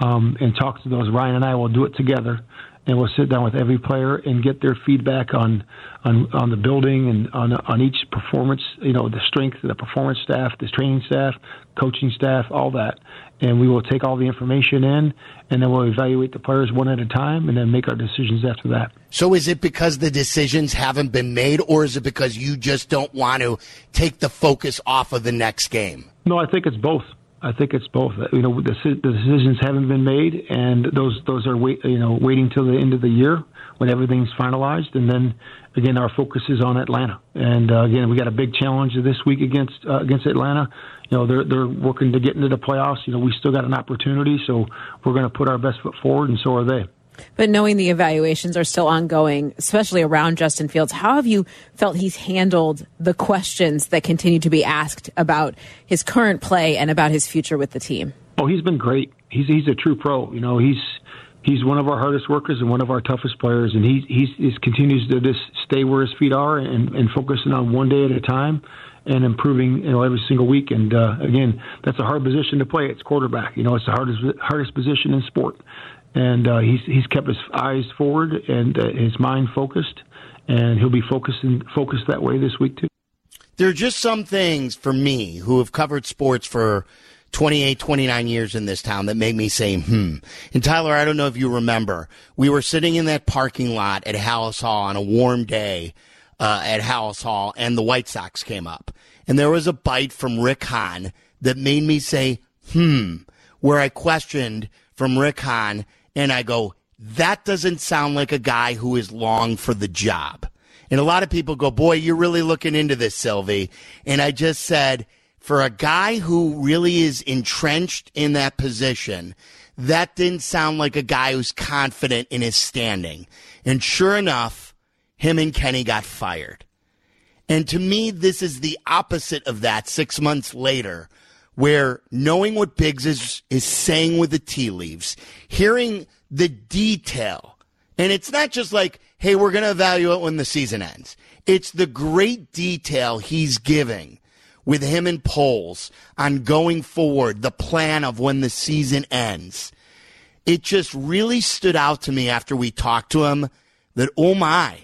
P: um, and talk to those. Ryan and I will do it together, and we'll sit down with every player and get their feedback on on, on the building and on on each performance. You know, the strength of the performance staff, the training staff, coaching staff, all that. And we will take all the information in, and then we'll evaluate the players one at a time, and then make our decisions after that.
D: So is it because the decisions haven't been made, or is it because you just don't want to take the focus off of the next game?
P: No, I think it's both. I think it's both. You know, the, the decisions haven't been made, and those those are wait, you know waiting till the end of the year when everything's finalized, and then again our focus is on Atlanta. And uh, again, we got a big challenge this week against uh, against Atlanta. You know, they're they're working to get into the playoffs. You know, we still got an opportunity, so we're going to put our best foot forward, and so are they.
Q: But knowing the evaluations are still ongoing, especially around Justin Fields, how have you felt he's handled the questions that continue to be asked about his current play and about his future with the team?
P: Oh, he's been great. He's he's a true pro. You know, he's he's one of our hardest workers and one of our toughest players, and he he's, he continues to just stay where his feet are and, and focusing on one day at a time and improving you know every single week. And uh, again, that's a hard position to play. It's quarterback. You know, it's the hardest hardest position in sport and uh, he's he's kept his eyes forward and uh, his mind focused, and he'll be focusing focused that way this week too.
D: There are just some things for me who have covered sports for 28, 29 years in this town that make me say, hmm. And Tyler, I don't know if you remember, we were sitting in that parking lot at Halas Hall on a warm day uh, at Halas Hall, and the White Sox came up. And there was a bite from Rick Hahn that made me say, hmm, where I questioned from Rick Hahn and I go, that doesn't sound like a guy who is long for the job. And a lot of people go, boy, you're really looking into this, Silvy. And I just said, for a guy who really is entrenched in that position, that didn't sound like a guy who's confident in his standing. And sure enough, him and Kenny got fired. And to me, this is the opposite of that six months later, where knowing what Biggs is, is saying with the tea leaves, hearing the detail, and it's not just like, hey, we're going to evaluate when the season ends. It's the great detail he's giving with him and Poles on going forward, the plan of when the season ends. It just really stood out to me after we talked to him that, oh my,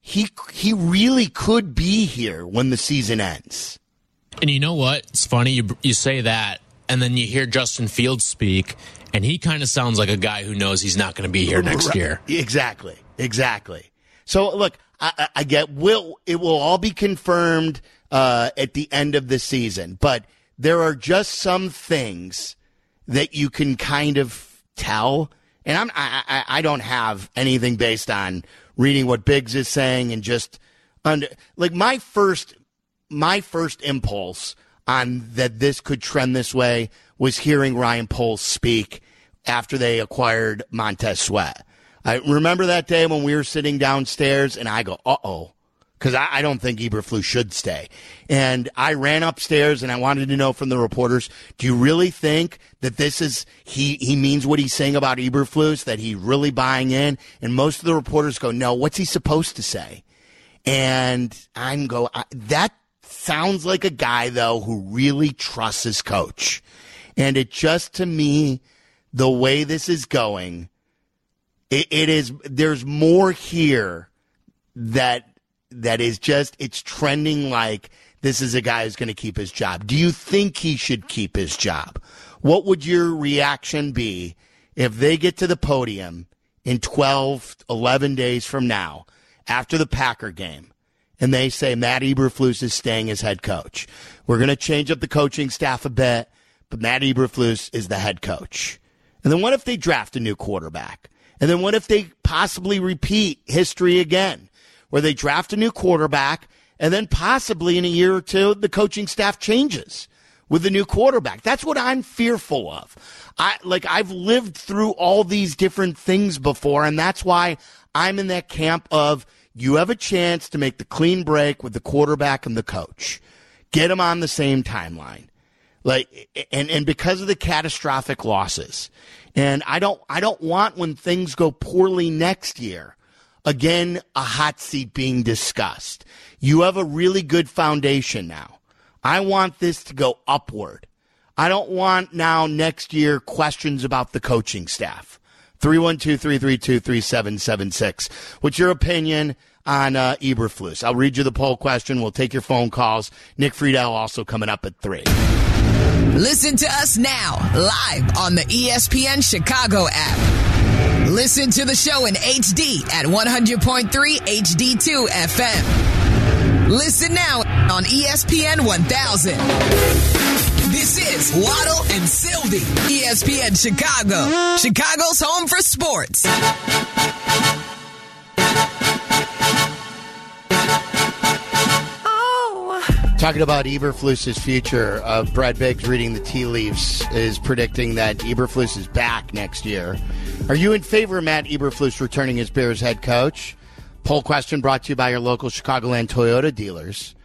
D: he, he really could be here when the season ends.
R: And you know what? It's funny you you say that, and then you hear Justin Fields speak, and he kind of sounds like a guy who knows he's not going to be here next year.
D: Exactly, exactly. So look, I, I get will it will all be confirmed uh, at the end of the season, but there are just some things that you can kind of tell, and I'm I, I, I don't have anything based on reading what Biggs is saying and just under like my first my first impulse on that this could trend this way was hearing Ryan Poles speak after they acquired Montez Sweat. I remember that day when we were sitting downstairs and I go, uh oh, because I, I, don't think Eberflus should stay. And I ran upstairs and I wanted to know from the reporters, do you really think that this is, he, he means what he's saying about Eberflus, that he's really buying in? And most of the reporters go, no, what's he supposed to say? And I'm go, that sounds like a guy though who really trusts his coach. And it just to me, the way this is going, it, it is there's more here that that is just it's trending like this is a guy who's going to keep his job. Do you think he should keep his job? What would your reaction be if they get to the podium in 12, 11 days from now after the Packer game and they say Matt Eberflus is staying as head coach. We're going to change up the coaching staff a bit, but Matt Eberflus is the head coach. And then what if they draft a new quarterback? And then what if they possibly repeat history again, where they draft a new quarterback and then possibly in a year or two, the coaching staff changes with the new quarterback. That's what I'm fearful of. I like I've lived through all these different things before, and that's why I'm in that camp of you have a chance to make the clean break with the quarterback and the coach. Get them on the same timeline. Like and and because of the catastrophic losses. And I don't I don't want when things go poorly next year again a hot seat being discussed. You have a really good foundation now. I want this to go upward. I don't want now next year questions about the coaching staff. 312-332-3776. What's your opinion on uh, Eberflus? I'll read you the poll question. We'll take your phone calls. Nick Friedell also coming up at 3.
A: Listen to us now, live on the ESPN Chicago app. Listen to the show in HD at 100.3 HD2 FM. Listen now on ESPN 1000. This is Waddle and Silvy, ESPN Chicago, Chicago's home for sports.
D: Talking about Eberflus's future, uh, Brad Biggs reading the tea leaves is predicting that Eberflus is back next year. Are you in favor of Matt Eberflus returning as Bears head coach? Poll question brought to you by your local Chicagoland Toyota dealers.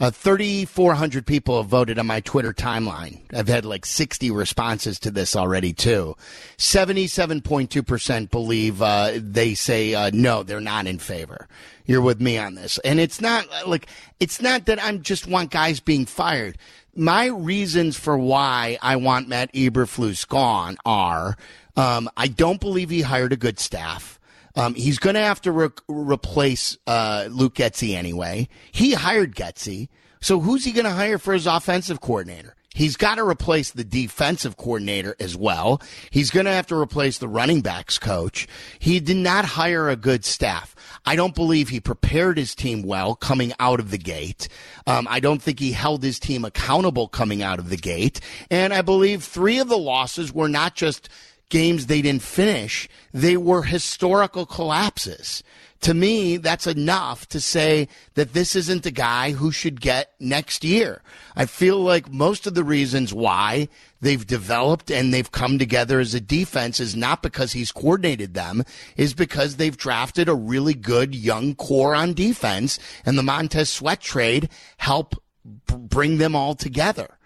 D: Uh, 3,400 people have voted on my Twitter timeline. I've had like 60 responses to this already, too. 77.2% believe uh, they say uh, no, they're not in favor. You're with me on this. And it's not like, it's not that I'm just want guys being fired. My reasons for why I want Matt Eberflus gone are um, I don't believe he hired a good staff. Um, he's going to have to re- replace uh, Luke Getsy anyway. He hired Getsy, so who's he going to hire for his offensive coordinator? He's got to replace the defensive coordinator as well. He's going to have to replace the running backs coach. He did not hire a good staff. I don't believe he prepared his team well coming out of the gate. Um, I don't think he held his team accountable coming out of the gate. And I believe three of the losses were not just games they didn't finish, they were historical collapses. To me, that's enough to say that this isn't the guy who should get next year. I feel like most of the reasons why they've developed and they've come together as a defense is not because he's coordinated them, is because they've drafted a really good young core on defense and the Montez Sweat trade help b- bring them all together.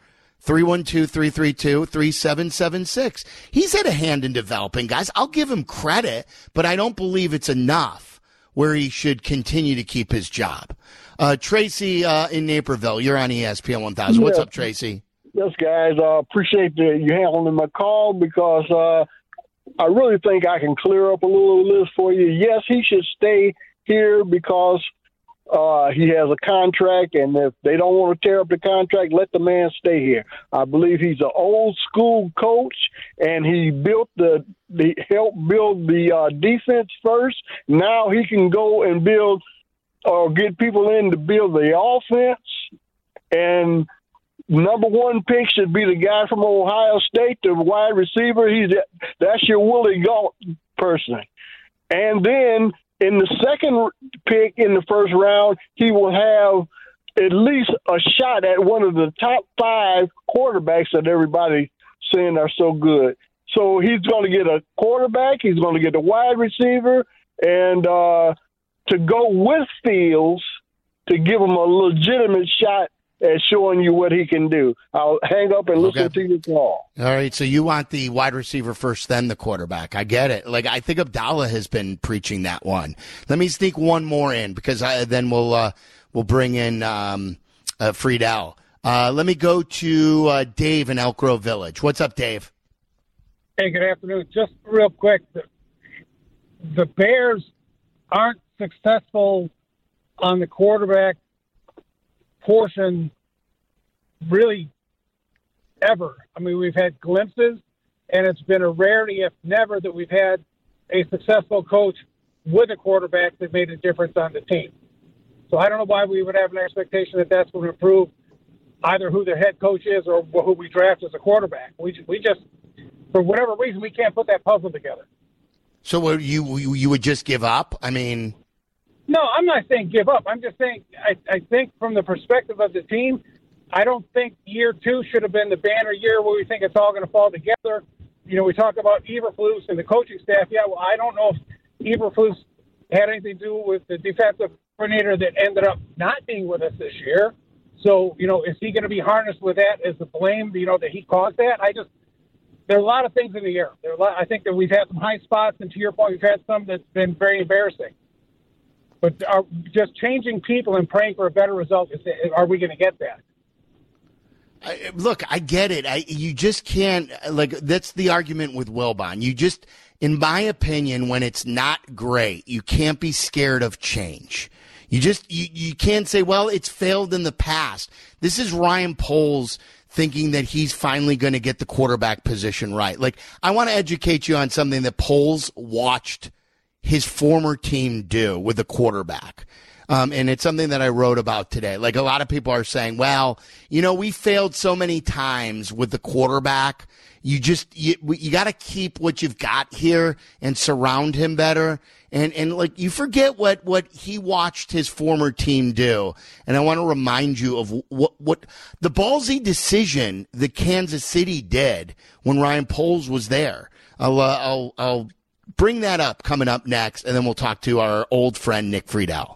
D: 312-332-3776. He's had a hand in developing guys. I'll give him credit, but I don't believe it's enough where he should continue to keep his job. Uh, Tracy uh, in Naperville, you're on ESPN 1000. What's up, Tracy?
S: Yes, guys. Uh, appreciate the, you handling my call because uh, I really think I can clear up a little of this for you. Yes, he should stay here because uh, he has a contract, and if they don't want to tear up the contract, let the man stay here. I believe he's an old school coach, and he built the, the helped build the uh, defense first. Now he can go and build or get people in to build the offense and number one pick should be the guy from Ohio State, the wide receiver. He's that's your Willie Gault person. And then in the second pick in the first round, he will have at least a shot at one of the top five quarterbacks that everybody saying are so good. So he's going to get a quarterback. He's going to get a wide receiver, and uh, to go with Fields to give him a legitimate shot at showing you what he can do. I'll hang up and listen to your call.
D: All right, so you want the wide receiver first, then the quarterback. I get it. Like I think Abdallah has been preaching that one. Let me sneak one more in because I, then we'll uh, we'll bring in um, uh, Friedell. Uh, let me go to uh, Dave in Elk Grove Village. What's up, Dave?
T: Hey, good afternoon. Just real quick, the, the Bears aren't successful on the quarterback portion really ever. I mean, we've had glimpses, and it's been a rarity, if never, that we've had a successful coach with a quarterback that made a difference on the team. So I don't know why we would have an expectation that that's going to improve either who the head coach is or who we draft as a quarterback. We we just for whatever reason we can't put that puzzle together.
D: So you you would just give up? I mean,
T: No, I'm not saying give up. I'm just saying I, I think from the perspective of the team, I don't think year two should have been the banner year where we think it's all going to fall together. You know, we talk about Eberflus and the coaching staff. Yeah, well, I don't know if Eberflus had anything to do with the defensive coordinator that ended up not being with us this year. So, you know, is he going to be harnessed with that as the blame, you know, that he caused that? I just, there are a lot of things in the air. There are a lot, I think that we've had some high spots, and to your point, we've had some that's been very embarrassing. But are, just changing people and praying for a better result, is, are we going to get that?
D: I, look, I get it. I, you just can't like that's the argument with Wilbon. You just, in my opinion, when it's not great, you can't be scared of change. You just you, you can't say, well, it's failed in the past. This is Ryan Poles thinking that he's finally going to get the quarterback position right. Like I want to educate you on something that Poles watched his former team do with the quarterback. Um, and it's something that I wrote about today. Like a lot of people are saying, well, you know, we failed so many times with the quarterback. You just, you, you got to keep what you've got here and surround him better. And, and like you forget what, what he watched his former team do. And I want to remind you of what, what the ballsy decision that Kansas City did when Ryan Poles was there. I'll, uh, I'll, I'll bring that up coming up next. And then we'll talk to our old friend, Nick Friedell.